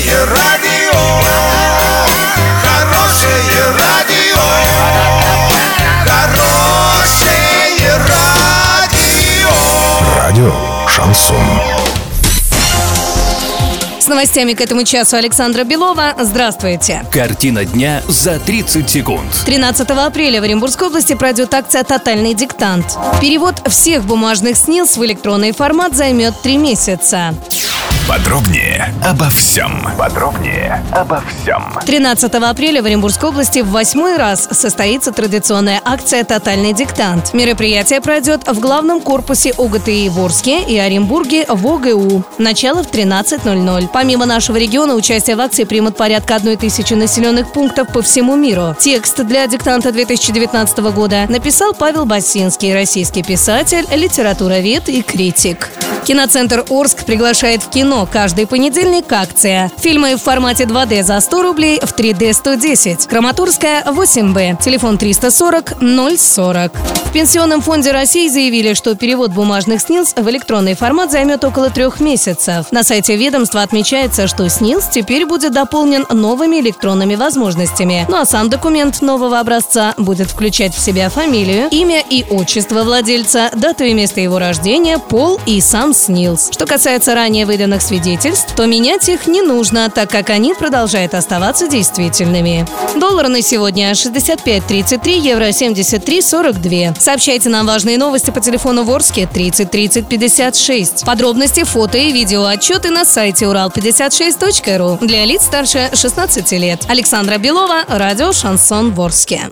Хорошее радио, хорошее радио, хорошее радио. Радио Шансон. С новостями к этому часу Александра Белова. Здравствуйте. Картина дня за 30 секунд. 13 апреля в Оренбургской области пройдет акция «Тотальный диктант». Перевод всех бумажных СНИЛС в электронный формат займет три месяца. Подробнее обо всем. Подробнее обо всем. 13 апреля в Оренбургской области в восьмой раз состоится традиционная акция «Тотальный диктант». Мероприятие пройдет в главном корпусе ОГТИ в Орске и Оренбурге в ОГУ. Начало в 13.00. Помимо нашего региона, участие в акции примут порядка одной тысячи населенных пунктов по всему миру. Текст для диктанта 2019 года написал Павел Басинский, российский писатель, литературовед и критик. Киноцентр Орск приглашает в кино каждый понедельник акция. Фильмы в формате 2D за 100 рублей, в 3D 110. Краматорская 8Б. Телефон 340 040. В Пенсионном фонде России заявили, что перевод бумажных СНИЛС в электронный формат займет около трех месяцев. На сайте ведомства отмечается, что СНИЛС теперь будет дополнен новыми электронными возможностями. Ну а сам документ нового образца будет включать в себя фамилию, имя и отчество владельца, дату и место его рождения, пол и сам СНИЛС. Что касается ранее выданных свидетельств, то менять их не нужно, так как они продолжают оставаться действительными. Доллар на сегодня 65.33, евро 73.42. Сообщайте нам важные новости по телефону Ворске 30 30 56. Подробности, фото и видео отчеты на сайте урал56.ру для лиц старше 16 лет. Александра Белова, радио «Шансон Ворске».